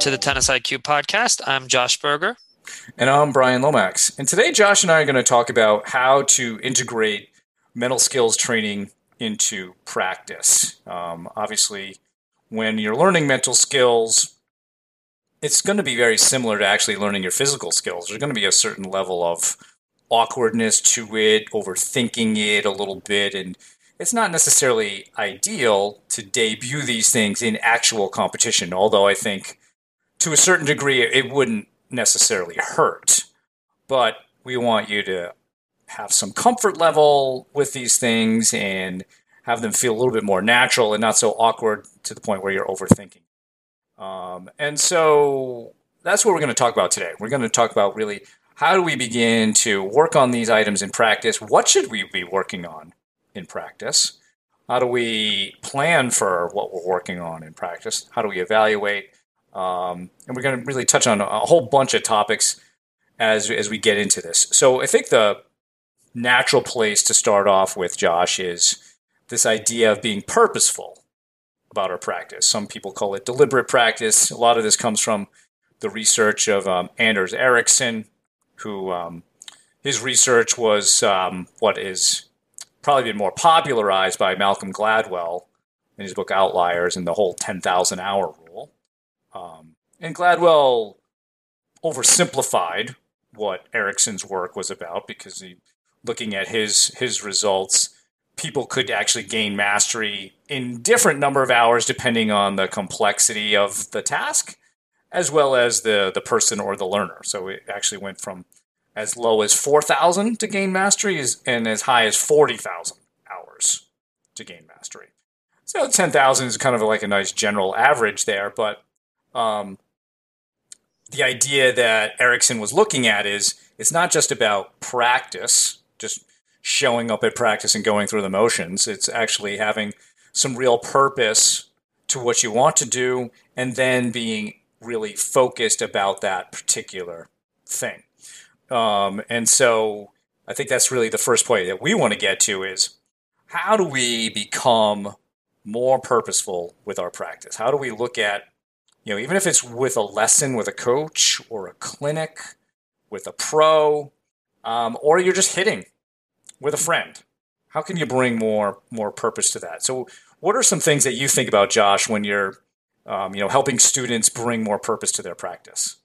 to the Tennis IQ podcast. I'm Josh Berger. And I'm Brian Lomax. And today, Josh and I are going to talk about how to integrate mental skills training into practice. Um, obviously, when you're learning mental skills, it's going to be very similar to actually learning your physical skills. There's going to be a certain level of awkwardness to it, overthinking it a little bit, and it's not necessarily ideal to debut these things in actual competition, although I think to a certain degree it wouldn't necessarily hurt. But we want you to have some comfort level with these things and have them feel a little bit more natural and not so awkward to the point where you're overthinking. Um, and so that's what we're going to talk about today. We're going to talk about really how do we begin to work on these items in practice? What should we be working on? in practice? How do we plan for what we're working on in practice? How do we evaluate? Um, and we're going to really touch on a whole bunch of topics as as we get into this. So I think the natural place to start off with, Josh, is this idea of being purposeful about our practice. Some people call it deliberate practice. A lot of this comes from the research of um, Anders Ericsson, who um, his research was um, what is probably been more popularized by Malcolm Gladwell in his book Outliers and the whole 10,000 hour. Um, and Gladwell oversimplified what Ericsson's work was about because he, looking at his his results, people could actually gain mastery in different number of hours depending on the complexity of the task as well as the the person or the learner. So it actually went from as low as 4,000 to gain mastery and as high as 40,000 hours to gain mastery. So 10,000 is kind of like a nice general average there, but um, the idea that Ericsson was looking at is it's not just about practice, just showing up at practice and going through the motions. It's actually having some real purpose to what you want to do and then being really focused about that particular thing. Um, and so I think that's really the first point that we want to get to is how do we become more purposeful with our practice? How do we look at, you know, even if it's with a lesson with a coach or a clinic with a pro, um, or you're just hitting with a friend, how can you bring more more purpose to that? So, what are some things that you think about, Josh, when you're, um, you know, helping students bring more purpose to their practice?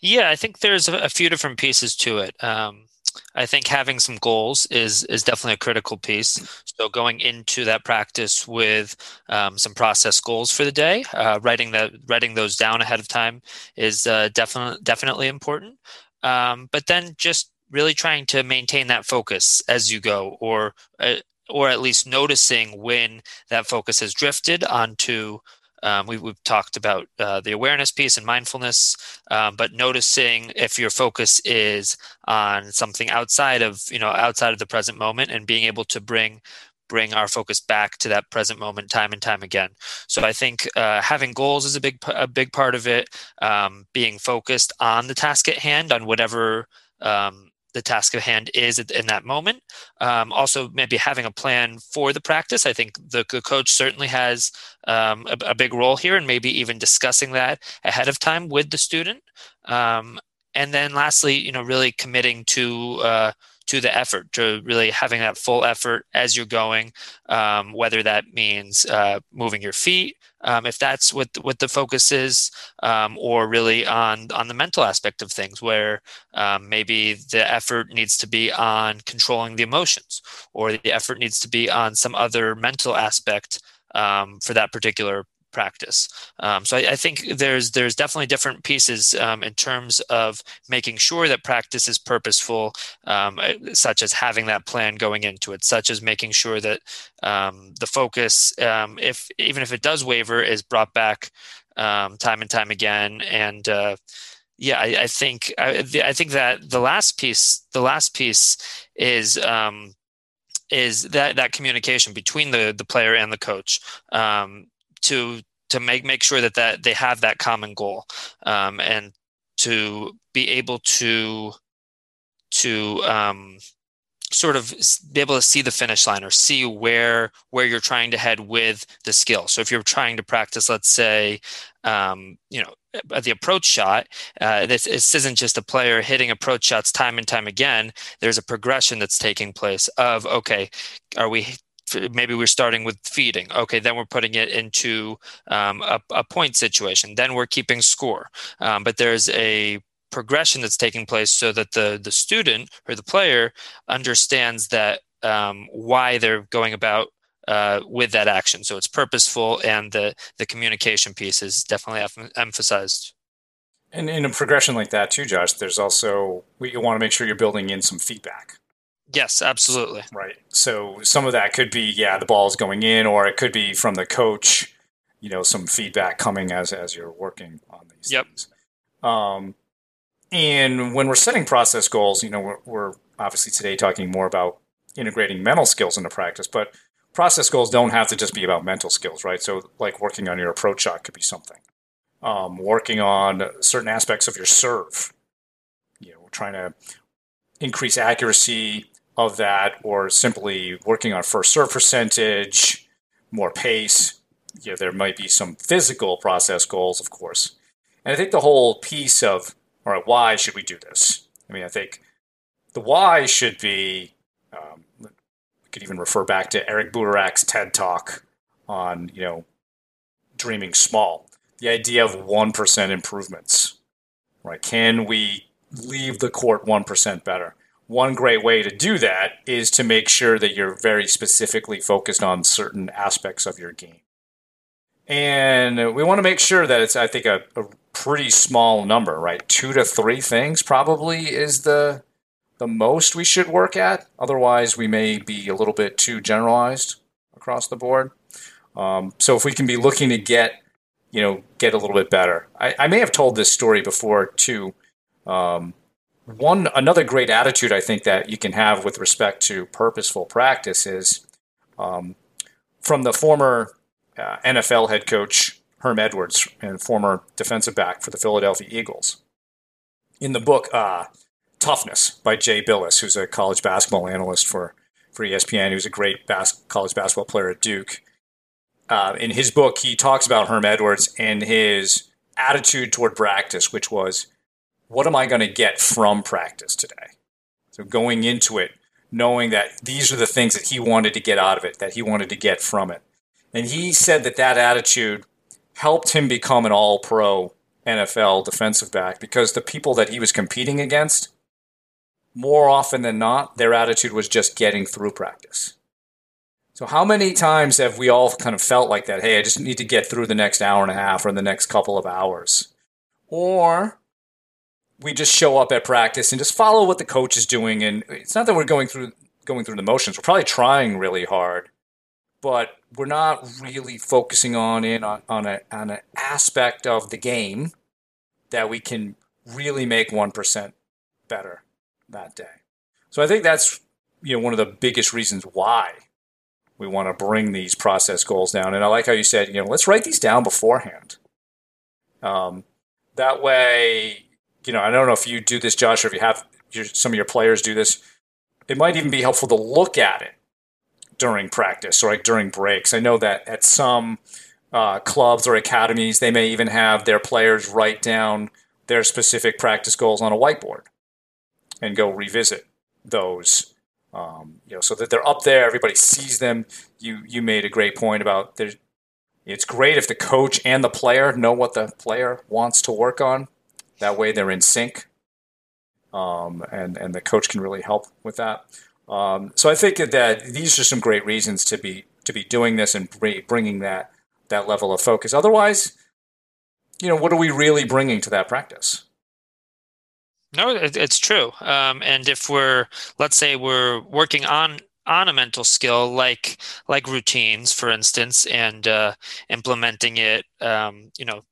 Yeah, I think there's a, few different pieces to it. Um, I think having some goals is is definitely a critical piece. So going into that practice with um, some process goals for the day, uh, writing that writing those down ahead of time is uh, definitely definitely important. Um, but then just really trying to maintain that focus as you go, or uh, or at least noticing when that focus has drifted onto um, we, have talked about uh, the awareness piece and mindfulness, um, but noticing if your focus is on something outside of you know outside of the present moment and being able to bring bring our focus back to that present moment time and time again. So I think uh, having goals is a big a big part of it. Um, being focused on the task at hand, on whatever um, the task at hand is in that moment. Um, also, maybe having a plan for the practice. I think the, the coach certainly has um, a, a, big role here, and maybe even discussing that ahead of time with the student. Um, and then, lastly, you know, really committing to uh, to the effort, to really having that full effort as you're going, um, whether that means uh, moving your feet, um, if that's what what the focus is, um, or really on on the mental aspect of things, where um, maybe the effort needs to be on controlling the emotions, or the effort needs to be on some other mental aspect um, for that particular practice. Um, so I, I, think there's there's definitely different pieces um, in terms of making sure that practice is purposeful, um, uh, such as having that plan going into it, such as making sure that um, the focus, um, if even if it does waver, is brought back um, time and time again. And uh, yeah, I, I think I, I, think that the last piece, the last piece is is that that communication between the the player and the coach um, to to make make sure that that they have that common goal um, and to be able to to um, sort of be able to see the finish line or see where where you're trying to head with the skill so if you're trying to practice let's say um, you know uh, the approach shot. Uh, this, this isn't just a player hitting approach shots time and time again. There's a progression that's taking place of okay, are we maybe we're starting with feeding. Okay, then we're putting it into um, a, a, point situation. Then we're keeping score. Um, but there's a progression that's taking place so that the the student or the player understands that um, why they're going about uh, with that action. So it's purposeful, and the the communication piece is definitely emphasized. And in a progression like that too, Josh, there's also you want to make sure you're building in some feedback. Yes, absolutely. Right. So some of that could be, yeah, the ball is going in, or it could be from the coach. You know, some feedback coming as as you're working on these yep. things. Um, and when we're setting process goals, you know, we're, we're obviously today talking more about integrating mental skills into practice, but process goals don't have to just be about mental skills, right? So, like working on your approach shot could be something. Um, working on certain aspects of your serve, you know, trying to increase accuracy of that, or simply working on first serve percentage, more pace. You know, there might be some physical process goals, of course. And I think the whole piece of, all right, why should we do this? I mean, I think the why should be um, could even refer back to Eric Burak's TED talk on, you know, dreaming small. The idea of 1% improvements, right? Can we leave the court 1% better? One great way to do that is to make sure that you're very specifically focused on certain aspects of your game. And we want to make sure that it's, I think, a, a pretty small number, right? Two to three things probably is the the most we should work at. Otherwise, we may be a little bit too generalized across the board. Um, so if we can be looking to get, you know, get a little bit better. I, I may have told this story before too. Um, one another great attitude I think that you can have with respect to purposeful practice is um, from the former uh, NFL head coach Herm Edwards and former defensive back for the Philadelphia Eagles. In the book, uh, Toughness by Jay Bilas, who's a college basketball analyst for, for ESPN. who's a great bas- college basketball player at Duke. Uh, in his book, he talks about Herm Edwards and his attitude toward practice, which was, what am I going to get from practice today? So going into it, knowing that these are the things that he wanted to get out of it, that he wanted to get from it. And he said that that attitude helped him become an all pro NFL defensive back because the people that he was competing against more often than not, their attitude was just getting through practice. So, how many times have we all kind of felt like that? Hey, I just need to get through the next hour and a half or the next couple of hours. Or we just show up at practice and just follow what the coach is doing. And it's not that we're going through going through the motions. We're probably trying really hard, but we're not really focusing on in on, on a on an aspect of the game that we can really make one percent better that day. So I think that's you know one of the biggest reasons why we want to bring these process goals down. And I like how you said, you know, let's write these down beforehand. Um, that way, you know, I don't know if you do this, Josh, or if you have your, some of your players do this. It might even be helpful to look at it during practice or like during breaks. I know that at some uh, clubs or academies, they may even have their players write down their specific practice goals on a whiteboard and go revisit those. Um, you know, so that they're up there, everybody sees them. You you made a great point about there. It's great if the coach and the player know what the player wants to work on. That way, they're in sync, um, and and the coach can really help with that. Um, so I think that these are some great reasons to be to be doing this and bringing that that level of focus. Otherwise, you know, what are we really bringing to that practice? No, it's true. Um, and if we're, let's say, we're working on on a mental skill like like routines, for instance, and uh, implementing it, um, you know,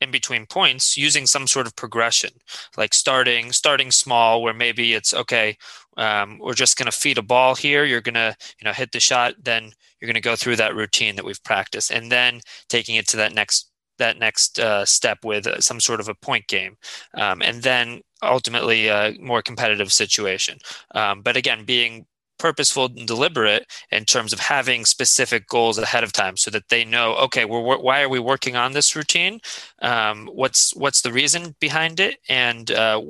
in between points using some sort of progression, like starting starting small, where maybe it's okay. Um, we're just going to feed a ball here. You're going to you know hit the shot, then you're going to go through that routine that we've practiced, and then taking it to that next that next uh, step with uh, some sort of a point game, um, and then ultimately a more competitive situation. Um, but again, being purposeful and deliberate in terms of having specific goals ahead of time so that they know okay we're, why are we working on this routine um, what's what's the reason behind it and uh,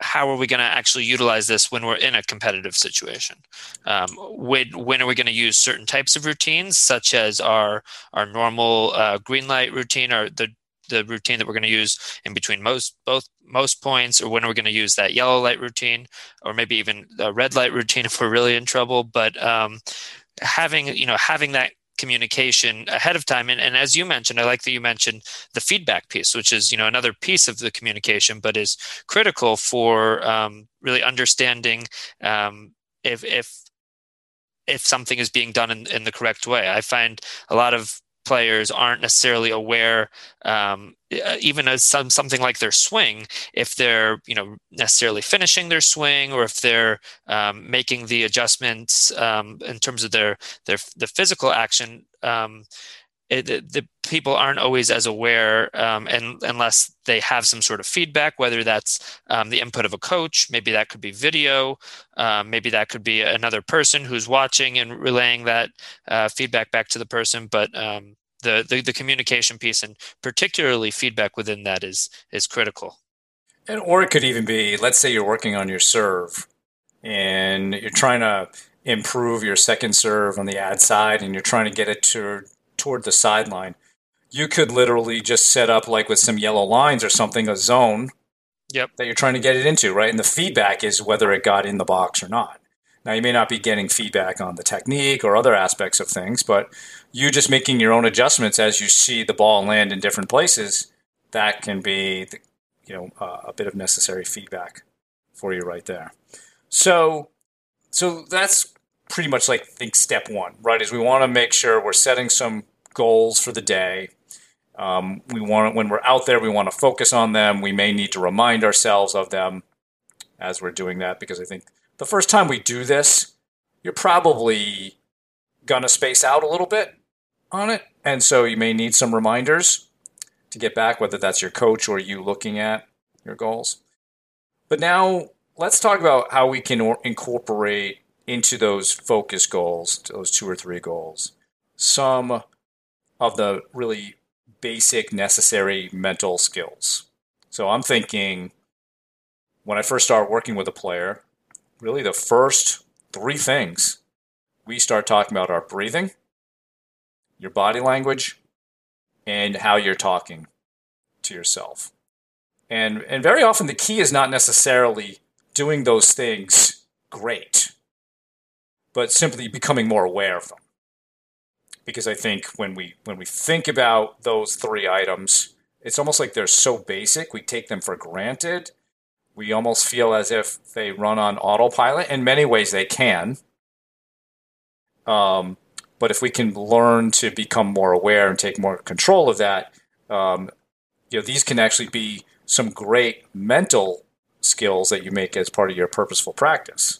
how are we going to actually utilize this when we're in a competitive situation? Um, when, when are we going to use certain types of routines, such as our our normal uh, green light routine or the the routine that we're going to use in between most both most points, or when we're we going to use that yellow light routine, or maybe even a red light routine if we're really in trouble? But um, having you know having that communication ahead of time and, and as you mentioned i like that you mentioned the feedback piece which is you know another piece of the communication but is critical for um, really understanding um, if if if something is being done in, in the correct way i find a lot of players aren't necessarily aware um, even as some something like their swing if they're you know necessarily finishing their swing or if they're um, making the adjustments um, in terms of their their the physical action um, it, the people aren't always as aware um, and unless they have some sort of feedback whether that's um, the input of a coach maybe that could be video um, maybe that could be another person who's watching and relaying that uh, feedback back to the person but um, the, the, the communication piece and particularly feedback within that is is critical. And or it could even be let's say you're working on your serve and you're trying to improve your second serve on the ad side and you're trying to get it to toward the sideline you could literally just set up like with some yellow lines or something a zone yep. that you're trying to get it into right and the feedback is whether it got in the box or not now, you may not be getting feedback on the technique or other aspects of things, but you just making your own adjustments as you see the ball land in different places, that can be, the, you know, uh, a bit of necessary feedback for you right there. So, so that's pretty much like think step one, right? Is we want to make sure we're setting some goals for the day. Um, we want when we're out there, we want to focus on them. We may need to remind ourselves of them as we're doing that because I think the first time we do this, you're probably to space out a little bit on it. And so you may need some reminders to get back, whether that's your coach or you looking at your goals. But now let's talk about how we can incorporate into those focus goals, those two or three goals, some of the really basic necessary mental skills. So I'm thinking when I first start working with a player, really the first three things we start talking about our breathing, your body language, and how you're talking to yourself. And, and very often the key is not necessarily doing those things great, but simply becoming more aware of them. Because I think when we when we think about those three items, it's almost like they're so basic, we take them for granted we almost feel as if they run on autopilot. In many ways, they can. Um, but if we can learn to become more aware and take more control of that, um, you know, these can actually be some great mental skills that you make as part of your purposeful practice.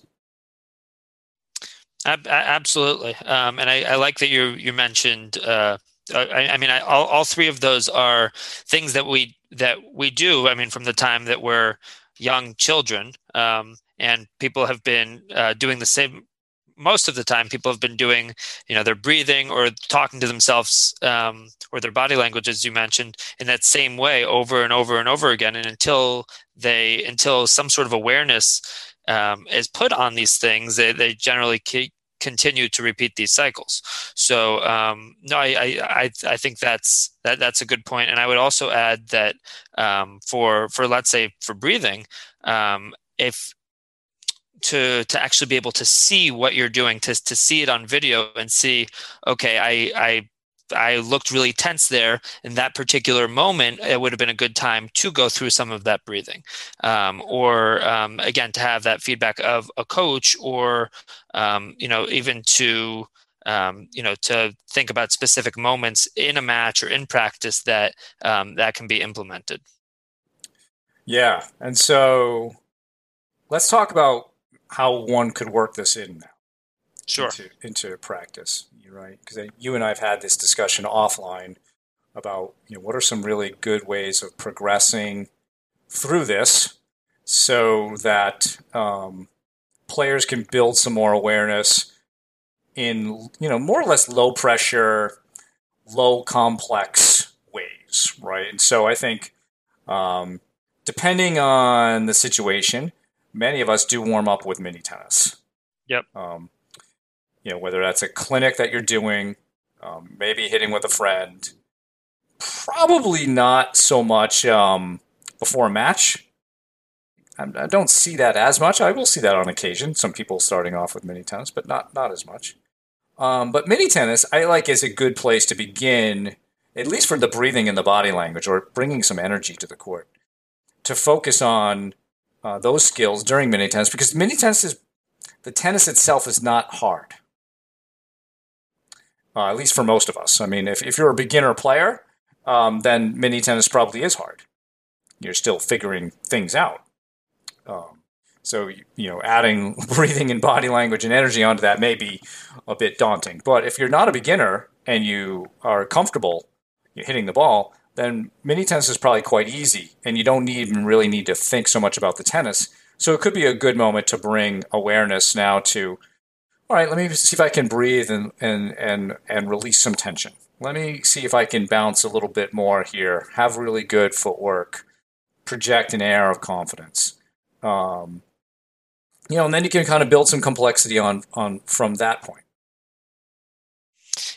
Absolutely, um, and I, I, like that you you mentioned. Uh, I, I, mean, I, all, all three of those are things that we that we do. I mean, from the time that we're young children, um, and people have been uh, doing the same. Most of the time, people have been doing, you know, their breathing or talking to themselves um, or their body language, as you mentioned, in that same way over and over and over again. And until they, until some sort of awareness um, is put on these things, they, they generally keep, continue to repeat these cycles. So um, no, I, I I think that's that that's a good point. and I would also add that um, for for let's say for breathing, um, if to to actually be able to see what you're doing, to to see it on video and see, okay, I I I looked really tense there in that particular moment, it would have been a good time to go through some of that breathing. Um, or um, again, to have that feedback of a coach or, um, you know, even to, um, you know, to think about specific moments in a match or in practice that um, that can be implemented. Yeah. And so let's talk about how one could work this in now. Sure. Into, into practice right? Because you and I have had this discussion offline about you know what are some really good ways of progressing through this so that um, players can build some more awareness in you know more or less low pressure, low complex ways, right? And so I think um, depending on the situation, many of us do warm up with mini tennis. Yep. Um, you know whether that's a clinic that you're doing, um, maybe hitting with a friend. Probably not so much um, before a match. I don't see that as much. I will see that on occasion. Some people starting off with mini tennis, but not not as much. Um, but mini tennis, I like is a good place to begin, at least for the breathing and the body language, or bringing some energy to the court, to focus on uh, those skills during mini tennis because mini tennis is the tennis itself is not hard. Uh, at least for most of us. I mean, if, if you're a beginner player, um, then mini tennis probably is hard. You're still figuring things out. Um, so, you know, adding breathing and body language and energy onto that may be a bit daunting. But if you're not a beginner and you are comfortable hitting the ball, then mini tennis is probably quite easy, and you don't even really need to think so much about the tennis. So it could be a good moment to bring awareness now to, all right, let me see if I can breathe and and and and release some tension. Let me see if I can bounce a little bit more here. Have really good footwork. Project an air of confidence. Um, you know, and then you can kind of build some complexity on on from that point.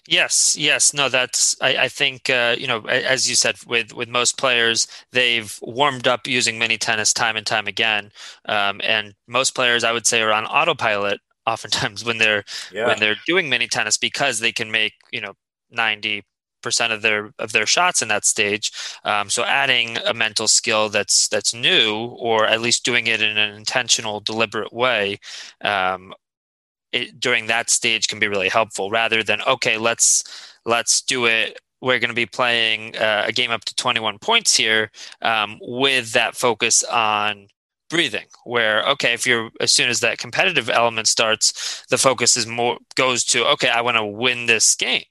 Yes, yes, no, that's. I, I think uh, you know, as you said, with with most players, they've warmed up using mini tennis time and time again, um, and most players, I would say, are on autopilot oftentimes when they're yeah. when they're doing mini tennis because they can make you know ninety percent of their of their shots in that stage. Um, so adding a mental skill that's that's new, or at least doing it in an intentional, deliberate way, um, it, during that stage can be really helpful. Rather than okay, let's let's do it. We're going to be playing uh, a game up to 21 points here um, with that focus on breathing where okay if you're as soon as that competitive element starts the focus is more goes to okay i want to win this game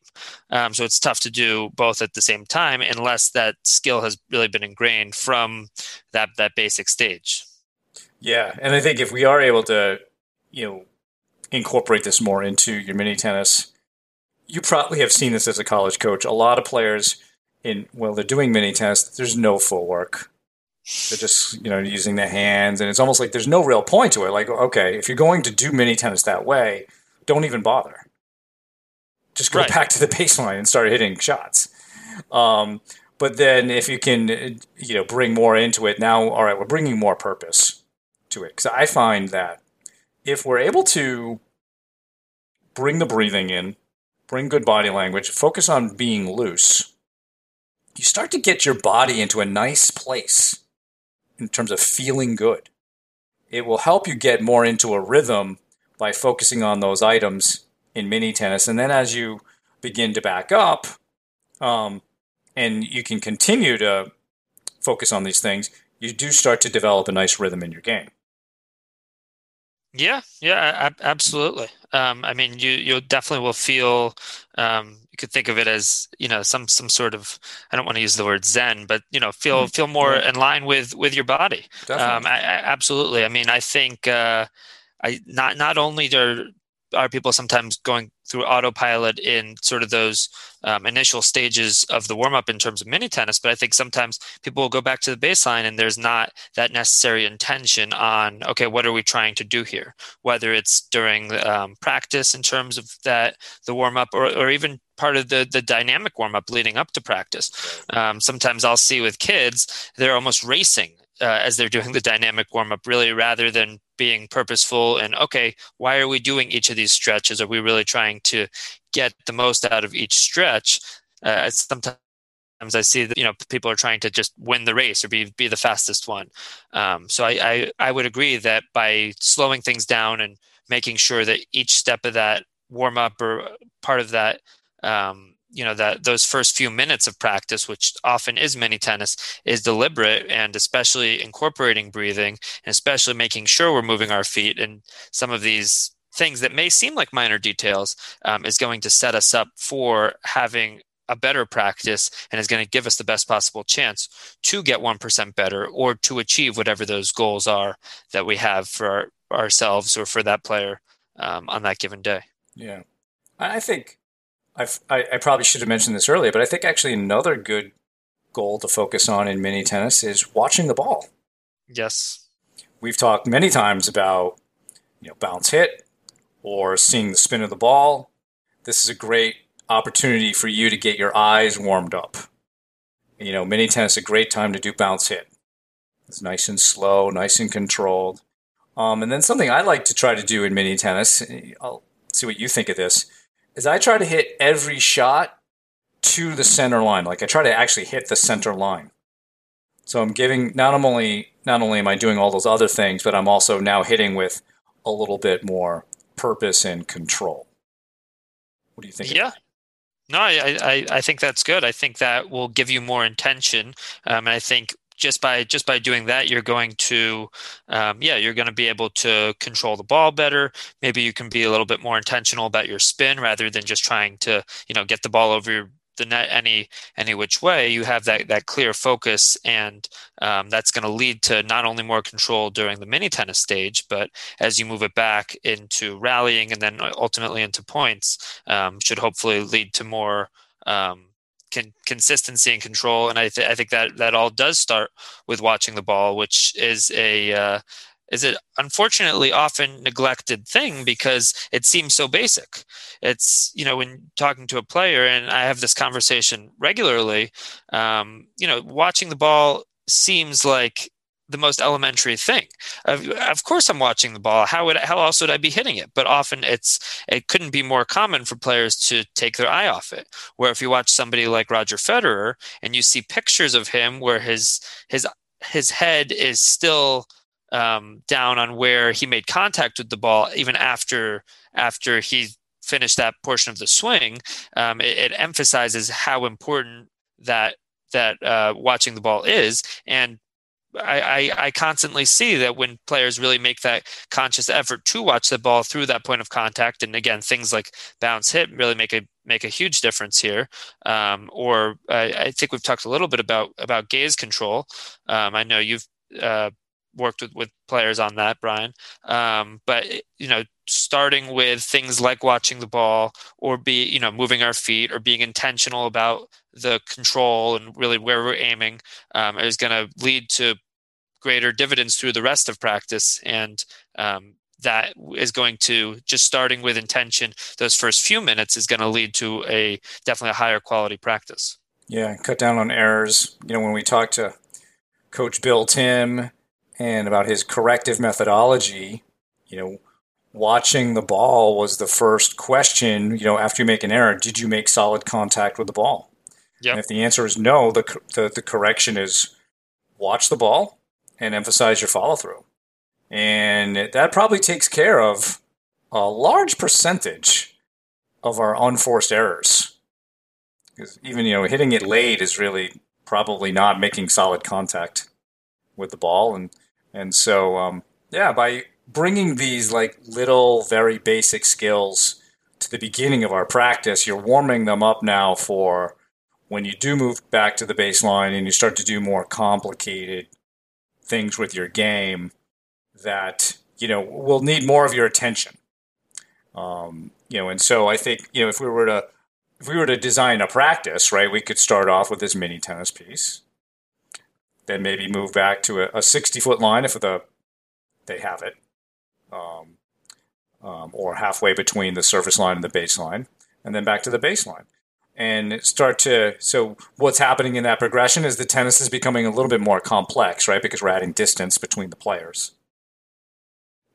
um, so it's tough to do both at the same time unless that skill has really been ingrained from that that basic stage. Yeah, and I think if we are able to, you know, incorporate this more into your mini tennis, you probably have seen this as a college coach. A lot of players in well, they're doing mini tennis. There's no footwork. They're just you know using their hands, and it's almost like there's no real point to it. Like okay, if you're going to do mini tennis that way, don't even bother. Just go right. back to the baseline and start hitting shots. Um, but then if you can, you know, bring more into it now, all right, we're bringing more purpose to it. Because I find that if we're able to bring the breathing in, bring good body language, focus on being loose, you start to get your body into a nice place in terms of feeling good. It will help you get more into a rhythm by focusing on those items in mini tennis. And then as you begin to back up, um, and you can continue to focus on these things, you do start to develop a nice rhythm in your game. Yeah, yeah, ab- absolutely. Um, I mean, you you definitely will feel. Um, you could think of it as you know some some sort of. I don't want to use the word zen, but you know, feel mm, feel more yeah. in line with with your body. Um, I, I, absolutely. I mean, I think uh, I not not only do are people sometimes going through autopilot in sort of those um, initial stages of the warm up in terms of mini tennis, but I think sometimes people will go back to the baseline and there's not that necessary intention on, okay, what are we trying to do here? Whether it's during um, practice in terms of that, the warm up, or, or even part of the, the dynamic warm up leading up to practice. Um, sometimes I'll see with kids, they're almost racing uh, as they're doing the dynamic warm up, really, rather than being purposeful and okay, why are we doing each of these stretches? Are we really trying to get the most out of each stretch? Uh, sometimes I see that you know people are trying to just win the race or be be the fastest one. Um, so I, I I would agree that by slowing things down and making sure that each step of that warm up or part of that um, you know that those first few minutes of practice which often is mini tennis is deliberate and especially incorporating breathing and especially making sure we're moving our feet and some of these things that may seem like minor details um, is going to set us up for having a better practice and is going to give us the best possible chance to get 1% better or to achieve whatever those goals are that we have for our, ourselves or for that player um, on that given day. Yeah, I think I've, I, I probably should have mentioned this earlier, but I think actually another good goal to focus on in mini tennis is watching the ball. Yes, we've talked many times about you know bounce hit or seeing the spin of the ball. This is a great opportunity for you to get your eyes warmed up. You know, mini tennis is a great time to do bounce hit. It's nice and slow, nice and controlled. Um, and then something I like to try to do in mini tennis, I'll see what you think of this, is I try to hit every shot to the center line. Like I try to actually hit the center line. So I'm giving not only not only am I doing all those other things, but I'm also now hitting with a little bit more purpose and control. What do you think? Yeah. No, I, I, I think that's good. I think that will give you more intention. Um, and I think just by just by doing that you're going to um, yeah you're going to be able to control the ball better. Maybe you can be a little bit more intentional about your spin rather than just trying to you know get the ball over the net any any which way. You have that that clear focus and um, that's going to lead to not only more control during the mini tennis stage but as you move it back into rallying and then ultimately into points um, should hopefully lead to more um, con- consistency and control. And I, th- I think that that all does start with watching the ball, which is a uh, is an unfortunately often neglected thing because it seems so basic. It's you know when talking to a player, and I have this conversation regularly. Um, you know, watching the ball seems like the most elementary thing. Of, of course, I'm watching the ball. How would how else would I be hitting it? But often it's it couldn't be more common for players to take their eye off it. Where if you watch somebody like Roger Federer and you see pictures of him where his his his head is still um, down on where he made contact with the ball, even after after he finished that portion of the swing, um, it, it emphasizes how important that that uh, watching the ball is and I, I, I, constantly see that when players really make that conscious effort to watch the ball through that point of contact, and again, things like bounce hit really make a make a huge difference here. Um, or I, I, think we've talked a little bit about about gaze control. Um, I know you've uh, worked with, with players on that, Brian. Um, but you know, starting with things like watching the ball, or be you know moving our feet, or being intentional about the control and really where we're aiming um, is going to lead to greater dividends through the rest of practice. And um, that is going to just starting with intention those first few minutes is going to lead to a definitely a higher quality practice. Yeah cut down on errors. You know when we talk to coach bill Tym and about his corrective methodology you know watching the ball was the first question you know after you make an error did you make solid contact with the ball Yep. And if the answer is no, the, the, the correction is watch the ball and emphasize your follow through. And that probably takes care of a large percentage of our unforced errors. Because even you know hitting it late is really probably not making solid contact with the ball, and and so um, yeah, by bringing these like little very basic skills to the beginning of our practice, you're warming them up now for when you do move back to the baseline and you start to do more complicated things with your game that you know will need more of your attention. Um, you know and so i think you know if we were to if we were to design a practice right we could start off with this mini tennis piece then maybe move back to a, a 60 foot line if the they have it um, um, or halfway between the service line and the baseline and then back to the baseline. And start to so what's happening in that progression is the tennis is becoming a little bit more complex right? Because we're adding distance between the players.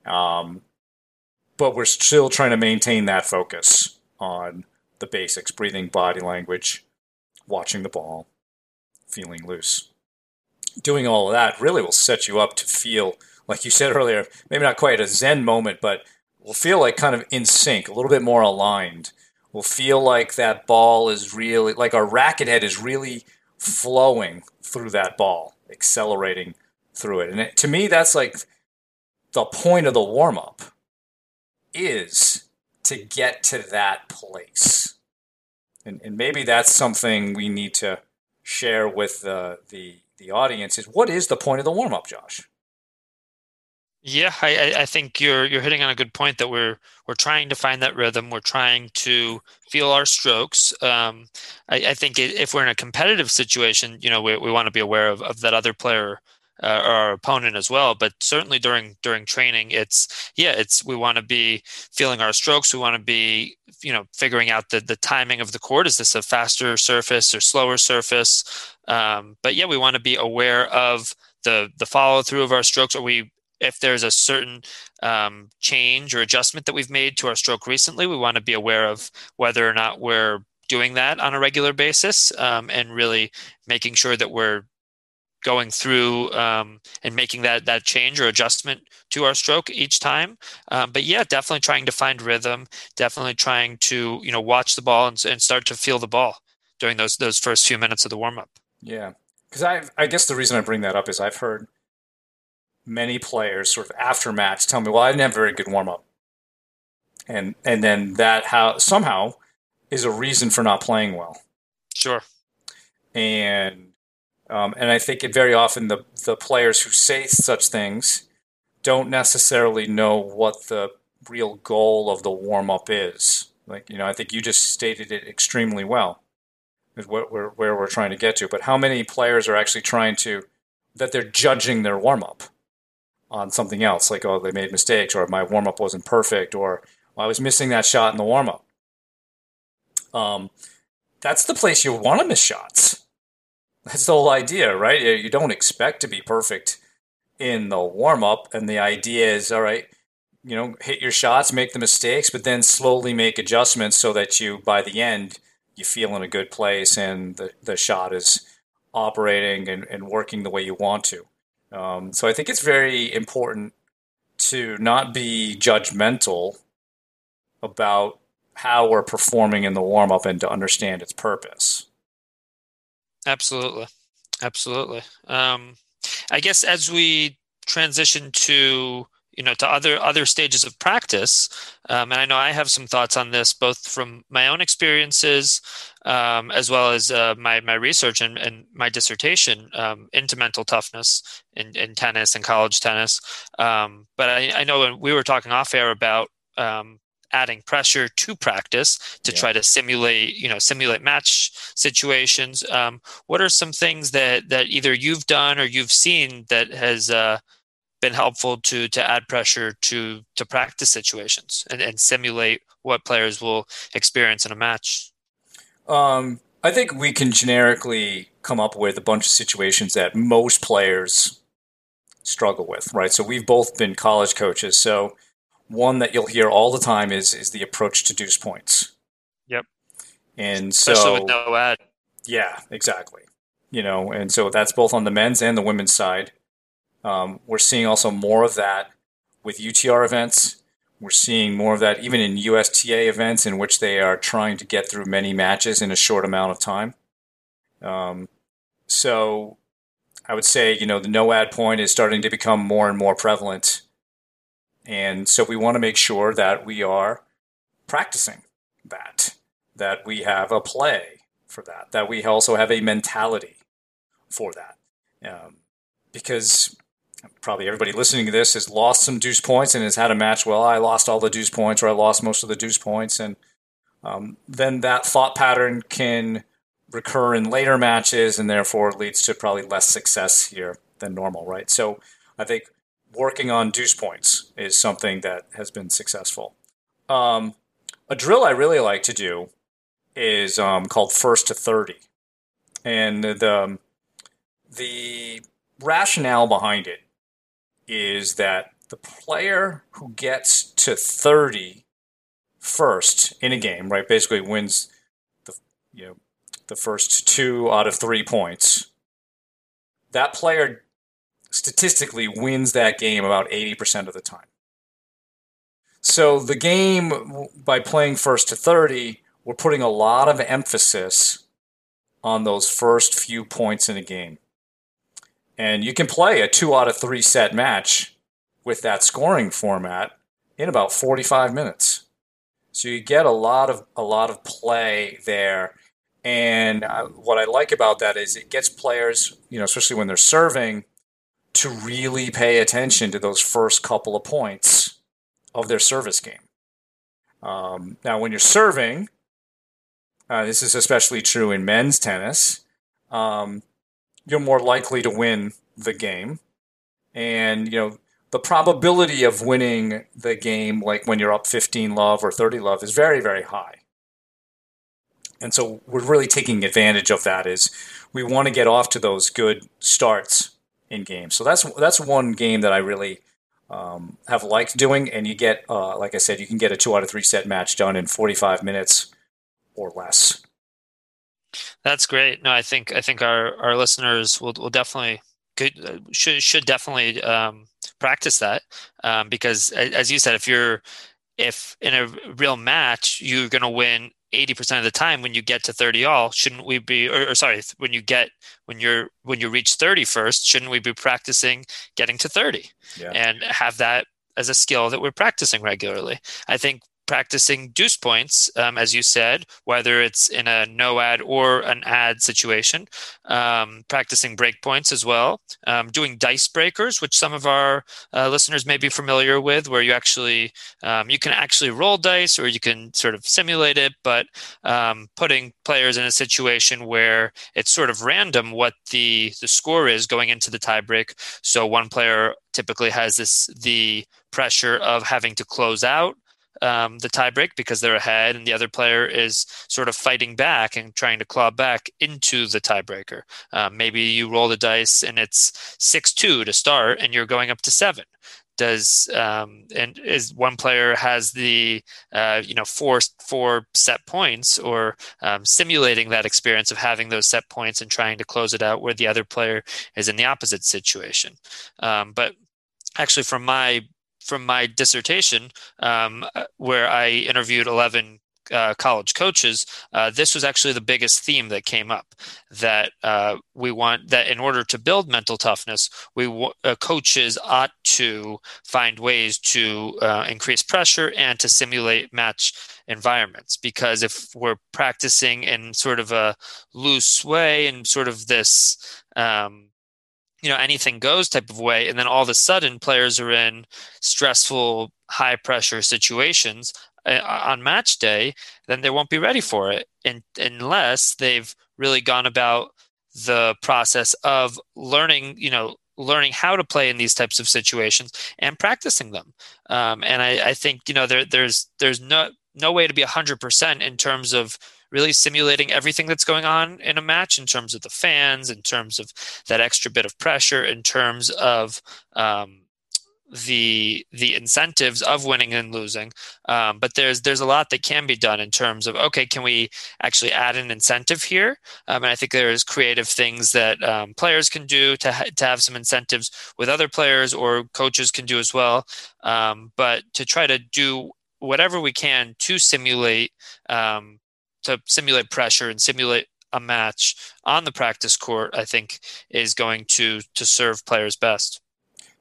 Um, but we're still trying to maintain that focus on the basics breathing body language watching the ball feeling loose doing all of that really will set you up to feel like you said earlier maybe not quite a zen moment but will feel like kind of in sync a little bit more aligned will feel like that ball is really like our racket head is really flowing through that ball, accelerating through it. And it, to me, that's like the point of the warm up is to get to that place. And, and maybe that's something we need to share with the, the, the audience is what is the point of the warm up, Josh? Yeah, I, I think you're you're hitting on a good point that we're we're trying to find that rhythm. We're trying to feel our strokes. Um, I, I, think if we're in a competitive situation, you know, we, we want to be aware of, of that other player uh, our opponent as well. But certainly during during training, it's yeah, it's we want to be feeling our strokes. We want to be you know figuring out the the timing of the court. Is this a faster surface or slower surface? Um, but yeah, we want to be aware of the the follow through of our strokes. Are we if there's a certain um, change or adjustment that we've made to our stroke recently, we want to be aware of whether or not we're doing that on a regular basis um, and really making sure that we're going through um, and making that that change or adjustment to our stroke each time. Um, but yeah, definitely trying to find rhythm. Definitely trying to you know watch the ball and, and start to feel the ball during those those first few minutes of the warm up. Yeah, because I I guess the reason I bring that up is I've heard many players sort of after match tell me, "Well, I didn't have a very good warm up," and and then that how somehow is a reason for not playing well. Sure. And um, and I think it very often the the players who say such things don't necessarily know what the real goal of the warm up is. Like you know, I think you just stated it extremely well. Is what we're, where we're trying to get to. But how many players are actually trying to that they're judging their warm up? on something else, like oh they made mistakes or my warm up wasn't perfect or I was missing that shot in the warm up. Um, that's the place you want to miss shots. That's the whole idea, right? You don't expect to be perfect in the warm up, and the idea is all right. You know, hit your shots, make the mistakes, but then slowly make adjustments so that you, by the end, you feel in a good place and the, the shot is operating and, and working the way you want to. Um, so I think it's very important to not be judgmental about how we're performing in the warm up and to understand its purpose. Absolutely. Absolutely. Um, I guess as we transition to you know to other other stages of practice um, and i know i have some thoughts on this both from my own experiences um, as well as uh, my my research and, and my dissertation um, into mental toughness in, in tennis and college tennis um, but I, I know when we were talking off air about um, adding pressure to practice to yeah. try to simulate you know simulate match situations um, what are some things that that either you've done or you've seen that has uh, been helpful to to add pressure to to practice situations and, and simulate what players will experience in a match? Um, I think we can generically come up with a bunch of situations that most players struggle with, right? So we've both been college coaches, so one that you'll hear all the time is is the approach to deuce points. Yep. And Especially so with no ad. Yeah, exactly. You know, and so that's both on the men's and the women's side. Um, we're seeing also more of that with UTR events. We're seeing more of that even in USTA events in which they are trying to get through many matches in a short amount of time. Um, so I would say, you know, the no ad point is starting to become more and more prevalent. And so we want to make sure that we are practicing that, that we have a play for that, that we also have a mentality for that. Um, because probably everybody listening to this has lost some deuce points and has had a match. Well, I lost all the deuce points, or I lost most of the deuce points, and um, then that thought pattern can recur in later matches, and therefore leads to probably less success here than normal, right? So I think working on deuce points is something that has been successful. Um, a drill I really like to do is um, called first to thirty, and the the rationale behind it is that the player who gets to 30 first in a game, right, basically wins the you know the first two out of three points. That player statistically wins that game about 80% of the time. So the game by playing first to 30, we're putting a lot of emphasis on those first few points in a game. And you can play a two out of three set match with that scoring format in about 45 minutes. So you get a lot of a lot of play there. And uh, what I like about that is it gets players, you know, especially when they're serving, to really pay attention to those first couple of points of their service game. Um, now, when you're serving, uh, this is especially true in men's tennis, um, you're more likely to win the game. And, you know, the probability of winning the game, like when you're up 15 love or 30 love, is very, very high. And so we're really taking advantage of that is we want to get off to those good starts in games. So that's that's one game that I really um, have liked doing. And you get, uh, like I said, you can get a two out of three set match done in 45 minutes or less. That's great. No, I think I think our our listeners will will definitely could should should definitely um, practice that um, because as you said, if you're if in a real match you're going to win 80% of the time when you get to 30 all shouldn't we be or, or, sorry when you get when you're when you reach 30 first shouldn't we be practicing getting to 30 yeah. and have that as a skill that we're practicing regularly i think practicing deuce points, um, as you said, whether it's in a no ad or an ad situation, um, practicing break points as well, um, doing dice breakers, which some of our uh, listeners may be familiar with, where you actually um, you can actually roll dice or you can sort of simulate it, but um, putting players in a situation where it's sort of random what the the score is going into the tiebreak. So one player typically has this the pressure of having to close out um, the tiebreak because they're ahead, and the other player is sort of fighting back and trying to claw back into the tiebreaker. Um, maybe you roll the dice and it's six two to start, and you're going up to seven. Does um, and is one player has the uh, you know four four set points or um, simulating that experience of having those set points and trying to close it out, where the other player is in the opposite situation. Um, but actually, from my from my dissertation, um, where I interviewed 11 uh, college coaches, uh, this was actually the biggest theme that came up. That uh, we want that in order to build mental toughness, we uh, coaches ought to find ways to uh, increase pressure and to simulate match environments. Because if we're practicing in sort of a loose way and sort of this um, you know anything goes type of way and then all of a sudden players are in stressful high pressure situations uh, on match day then they won't be ready for it in, unless they've really gone about the process of learning you know learning how to play in these types of situations and practicing them. Um, and I, I, think you know there, there's there's no no way to be 100% in terms of really simulating everything that's going on in a match in terms of the fans, in terms of that extra bit of pressure, in terms of um, the the incentives of winning and losing. Um, but there's there's a lot that can be done in terms of okay, can we actually add an incentive here? Um, and I think there's creative things that um, players can do to ha- to have some incentives with other players or coaches can do as well. Um, but to try to do whatever we can to simulate um, to simulate pressure and simulate a match on the practice court, I think is going to to serve players best.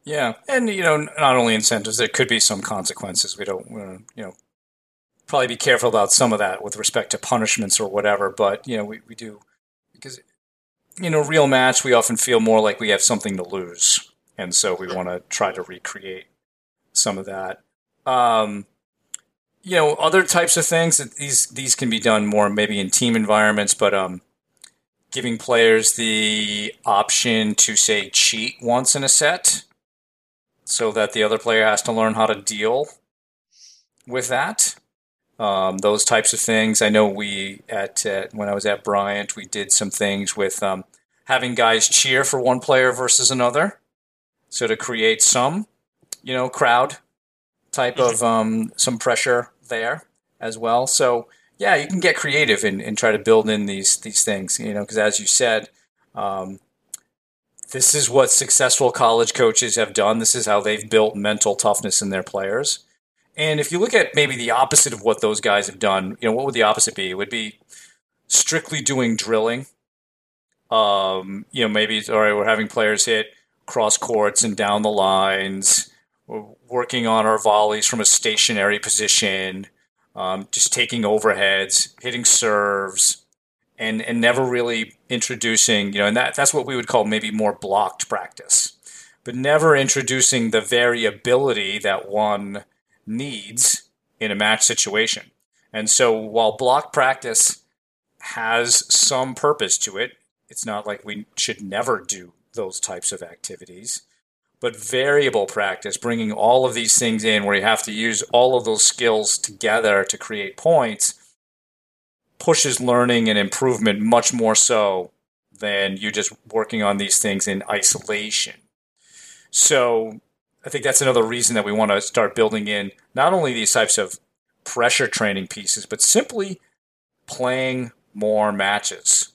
Yeah, and you know, not only incentives, there could be some consequences. We don't, you know, probably be careful about some of that with respect to punishments or whatever. But you know, we, we do because you know, real match, we often feel more like we have something to lose, and so we want to try to recreate some of that. Um, you know other types of things these these can be done more maybe in team environments but um giving players the option to say cheat once in a set so that the other player has to learn how to deal with that. Um, those types of things. I know we at, at, when i was at bryant we did some things with um, having guys cheer for one player versus another. So to create some you know crowd type of um, some pressure there as well. So yeah, you can get creative and, and try to build in these these things. You know, because as you said, um, this is what successful college coaches have done. This is how they've built mental toughness in their players. And if you look at maybe the opposite of what those guys have done, you know, what would the opposite be? It would be strictly doing drilling. Um, you know, maybe all right, we're having players hit cross courts and down the lines working on our volleys from a stationary position, um, just taking overheads, hitting serves, and and never really introducing, you know, and that that's what we would call maybe more blocked practice, but never introducing the variability that one needs in a match situation. And so while block practice has some purpose to it, it's not like we should never do those types of activities. But variable practice, bringing all of these things in where you have to use all of those skills together to create points, pushes learning and improvement much more so than you just working on these things in isolation. So I think that's another reason that we want to start building in not only these types of pressure training pieces, but simply playing more matches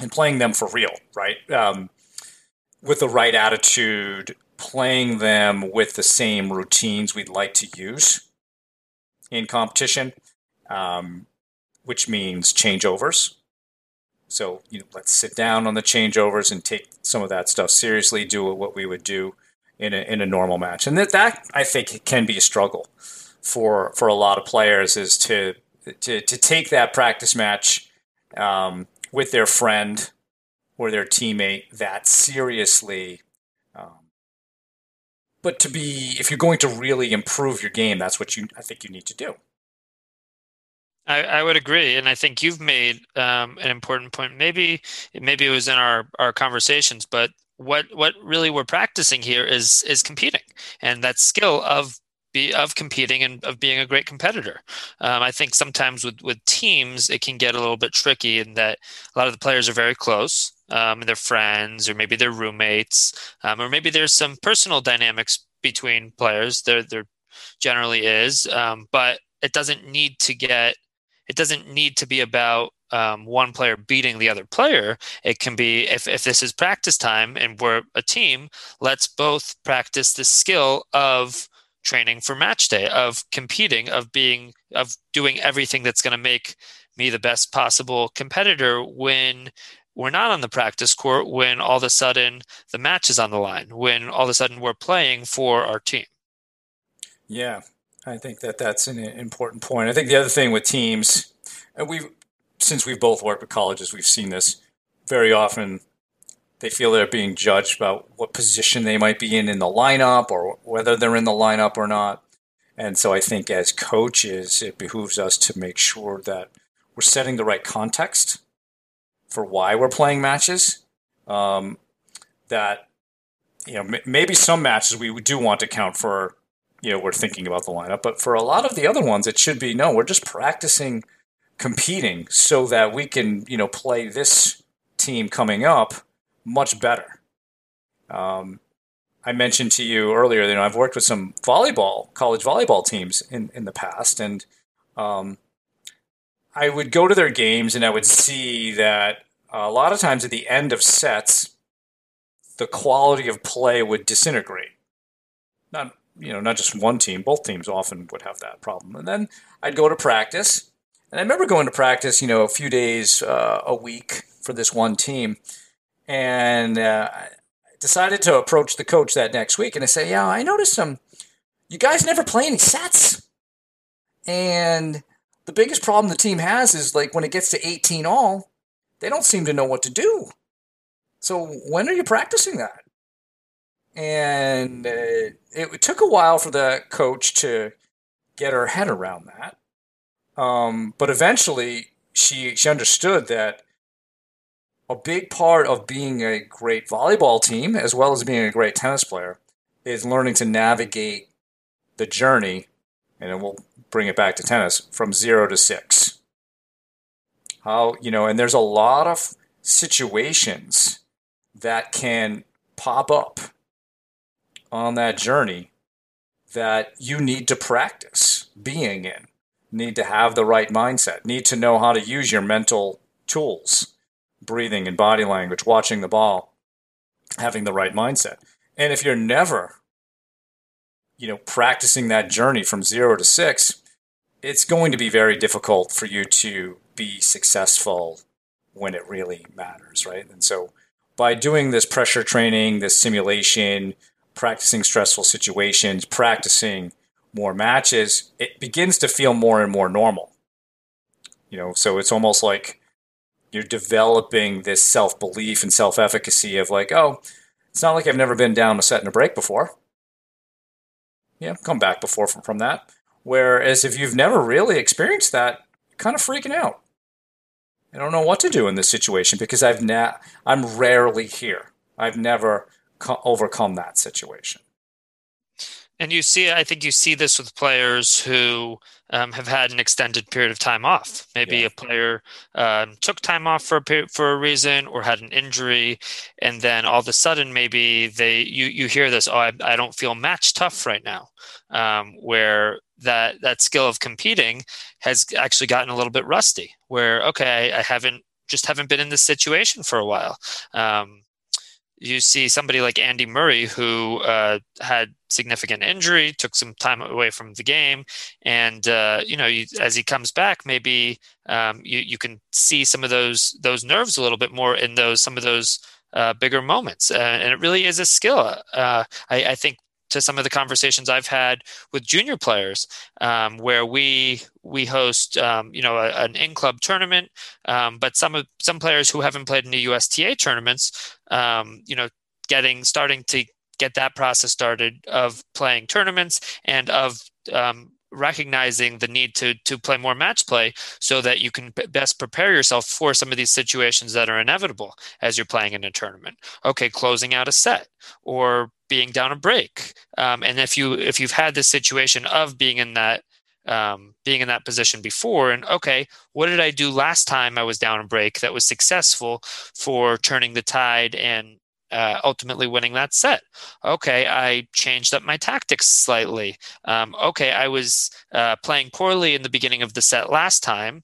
and playing them for real, right? Um, with the right attitude, playing them with the same routines we'd like to use in competition, um, which means changeovers. So you know, let's sit down on the changeovers and take some of that stuff seriously. Do what we would do in a, in a normal match, and that that I think can be a struggle for for a lot of players is to to to take that practice match um, with their friend or their teammate that seriously. Um, but to be, if you're going to really improve your game, that's what you I think you need to do. I, I would agree, and I think you've made um, an important point. Maybe maybe it was in our our conversations, but what what really we're practicing here is is competing, and that skill of be of competing and of being a great competitor. Um, I think sometimes with with teams it can get a little bit tricky in that a lot of the players are very close, um, and they're friends or maybe they're roommates, um, or maybe there's some personal dynamics between players. There there generally is, um, but it doesn't need to get. It doesn't need to be about um, one player beating the other player. It can be if, if this is practice time and we're a team, let's both practice the skill of training for match day of competing of being of doing everything that's going to make me the best possible competitor when we're not on the practice court when all of a sudden the match is on the line when all of a sudden we're playing for our team. Yeah i think that that's an important point. I think the other thing with teams and we've since we've both worked with colleges we've seen this very often. They feel they're being judged about what position they might be in in the lineup or whether they're in the lineup or not. And so I think as coaches, it behooves us to make sure that we're setting the right context for why we're playing matches. Um, that you know m- maybe some matches we do want to count for you know we're thinking about the lineup, but for a lot of the other ones, it should be no. We're just practicing competing so that we can you know play this team coming up much better. Um, I mentioned to you earlier, you know, I've worked with some volleyball, college volleyball teams in, in the past, and um, I would go to their games and I would see that a lot of times at the end of sets, the quality of play would disintegrate. Not you know, not just one team, both teams often would have that problem. And then I'd go to practice, and I remember going to practice, you know, a few days uh, a week for this one team, and uh, decided to approach the coach that next week and I say, "Yeah, I noticed some. You guys never play any sets, and the biggest problem the team has is like when it gets to 18 all, they don't seem to know what to do. So when are you practicing that?" And uh, it, took a while for the coach to get her head around that. Um, but eventually, she she understood that a big part of being a great volleyball team, as well as being a great tennis player, is learning to navigate the journey, and we'll bring it back to tennis from zero to six. How, you know, and there's a lot of situations that can pop up on that journey that you need to practice being in, need to have the right mindset, need to know how to use your mental tools breathing and body language, watching the ball, having the right mindset. And if you're never, you know, practicing that journey from zero to six, it's going to be very difficult for you to be successful when it really matters, right? And so by doing this pressure training, this simulation, practicing stressful situations, practicing more matches, it begins to feel more and more normal. You know, so it's almost like you're developing this self belief and self efficacy of like, oh, It's not like I've never been down a set and a break before. Yeah, come back before from, from that. Whereas if you've never really experienced that, kind of freaking out. I don't know what to do in this situation because I've na- I'm rarely here. I've never co- overcome that situation. And you see, I think you see this with players who um, have had an extended period of time off. Maybe yeah. a player um, took time off for a period, for a reason or had an injury, and then all of a sudden, maybe they you you hear this. Oh, I, I don't feel match tough right now, um, where that that skill of competing has actually gotten a little bit rusty. Where okay, I haven't just haven't been in this situation for a while. Um, you see somebody like Andy Murray who uh, had significant injury, took some time away from the game, and uh, you know, you, as he comes back, maybe um, you you can see some of those those nerves a little bit more in those some of those uh, bigger moments, uh, and it really is a skill. Uh, I, I, think to some of the conversations I've had with junior players, um, where we we host um, you know a, an in club tournament, um, but some of some players who haven't played in the USTA tournaments, um, you know, getting starting to get that process started of playing tournaments and of um, recognizing the need to to play more match play so that you can best prepare yourself for some of these situations that are inevitable as you're playing in a tournament. Okay closing out a set or being down a break um, and if you if you've had this situation of being in that um, being in that position before and okay what did i do last time i was down a break that was successful for turning the tide and uh, ultimately winning that set. Okay, I changed up my tactics slightly. Um, okay, I was uh, playing poorly in the beginning of the set last time,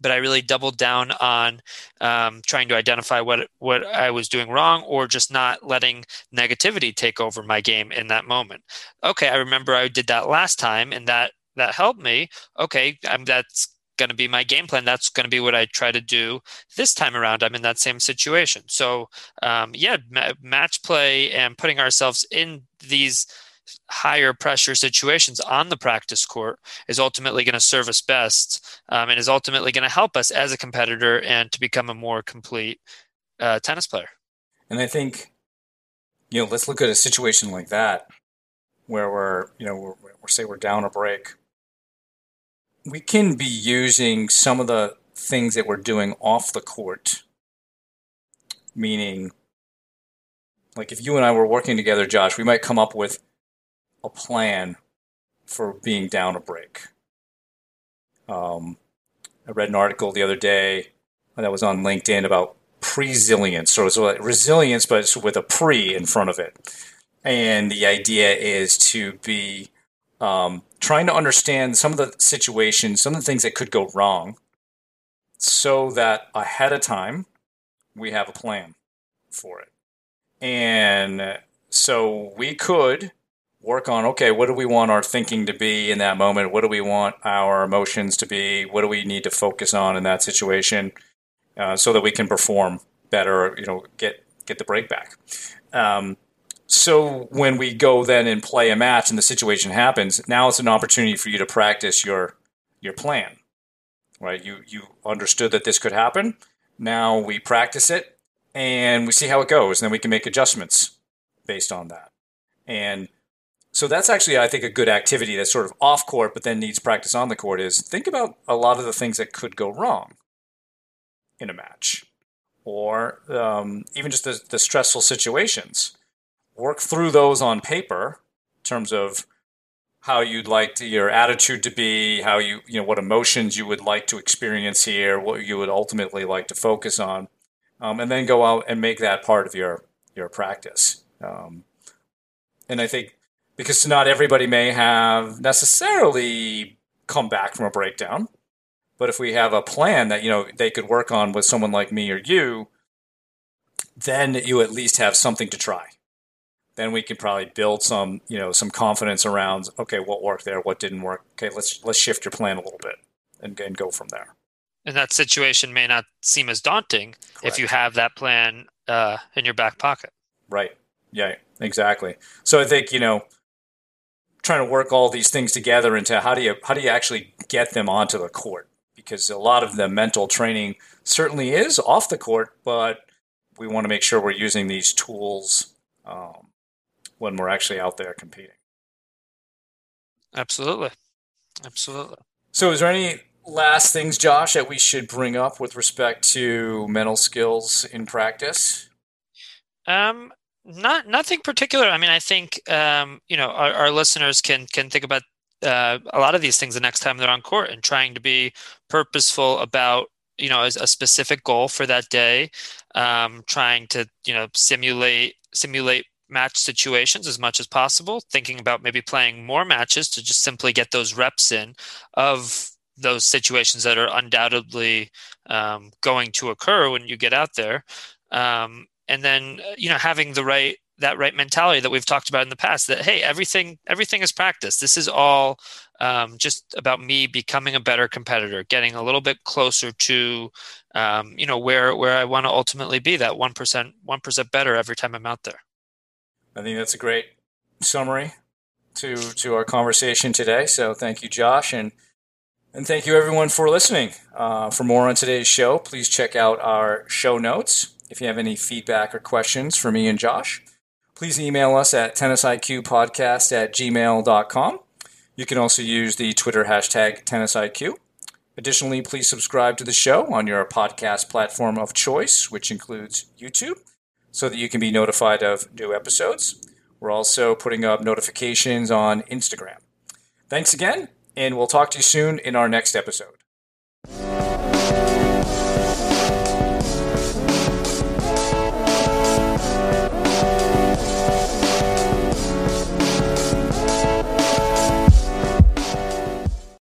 but I really doubled down on um, trying to identify what what I was doing wrong, or just not letting negativity take over my game in that moment. Okay, I remember I did that last time, and that that helped me. Okay, I'm, that's going to be my game plan. That's going to be what I try to do this time around. I'm in that same situation. So, um, yeah, ma- match play and putting ourselves in these higher pressure situations on the practice court is ultimately going to serve us best um, and is ultimately going to help us as a competitor and to become a more complete uh, tennis player. And I think, you know, let's look at a situation like that where we're, you know, we're, we're say we're down a break we can be using some of the things that we're doing off the court, meaning, like if you and I were working together, Josh, we might come up with a plan for being down a break. Um, I read an article the other day that was on LinkedIn about presilience, so it's like resilience, but it's with a pre in front of it. And the idea is to be um, trying to understand some of the situations, some of the things that could go wrong, so that ahead of time we have a plan for it. And so we could work on okay, what do we want our thinking to be in that moment? What do we want our emotions to be? What do we need to focus on in that situation uh, so that we can perform better? You know, get get the break back. Um, so when we go then and play a match and the situation happens, now it's an opportunity for you to practice your your plan. Right? You you understood that this could happen. Now we practice it and we see how it goes, and then we can make adjustments based on that. And so that's actually, I think, a good activity that's sort of off court, but then needs practice on the court. Is think about a lot of the things that could go wrong in a match, or um, even just the, the stressful situations work through those on paper in terms of how you'd like to, your attitude to be, how you, you know, what emotions you would like to experience here, what you would ultimately like to focus on, um, and then go out and make that part of your your practice. Um, and I think because not everybody may have necessarily come back from a breakdown, but if we have a plan that you know they could work on with someone like me or you, then you at least have something to try then we could probably build some, you know, some confidence around, okay, what worked there, what didn't work. Okay, let's let's shift your plan a little bit and, and go from there. And that situation may not seem as daunting Correct. if you have that plan uh, in your back pocket. Right. Yeah, exactly. So I think, you know, trying to work all these things together into how do you how do you actually get them onto the court? Because a lot of the mental training certainly is off the court, but we want to make sure we're using these tools um, when we're actually out there competing. Absolutely. Absolutely. So, is there any last things, Josh, that we should bring up with respect to mental skills in practice? Um, not nothing particular. I mean, I think um, you know our, our listeners can can think about uh, a lot of these things the next time they're on court and trying to be purposeful about you know a, a specific goal for that day, um, trying to you know simulate simulate match situations as much as possible, thinking about maybe playing more matches to just simply get those reps in of those situations that are undoubtedly um, going to occur when you get out there. Um, and then, you know, having the right that right mentality that we've talked about in the past that hey everything everything is practice this is all um, just about me becoming a better competitor getting a little bit closer to um, you know where where i want to ultimately be that 1% 1% better every time i'm out there i think that's a great summary to to our conversation today so thank you josh and and thank you everyone for listening. Uh, for more on today's show, please check out our show notes. If you have any feedback or questions for me and Josh, please email us at tennisiqpodcast at gmail.com. You can also use the Twitter hashtag tennisiq. Additionally, please subscribe to the show on your podcast platform of choice, which includes YouTube, so that you can be notified of new episodes. We're also putting up notifications on Instagram. Thanks again, and we'll talk to you soon in our next episode.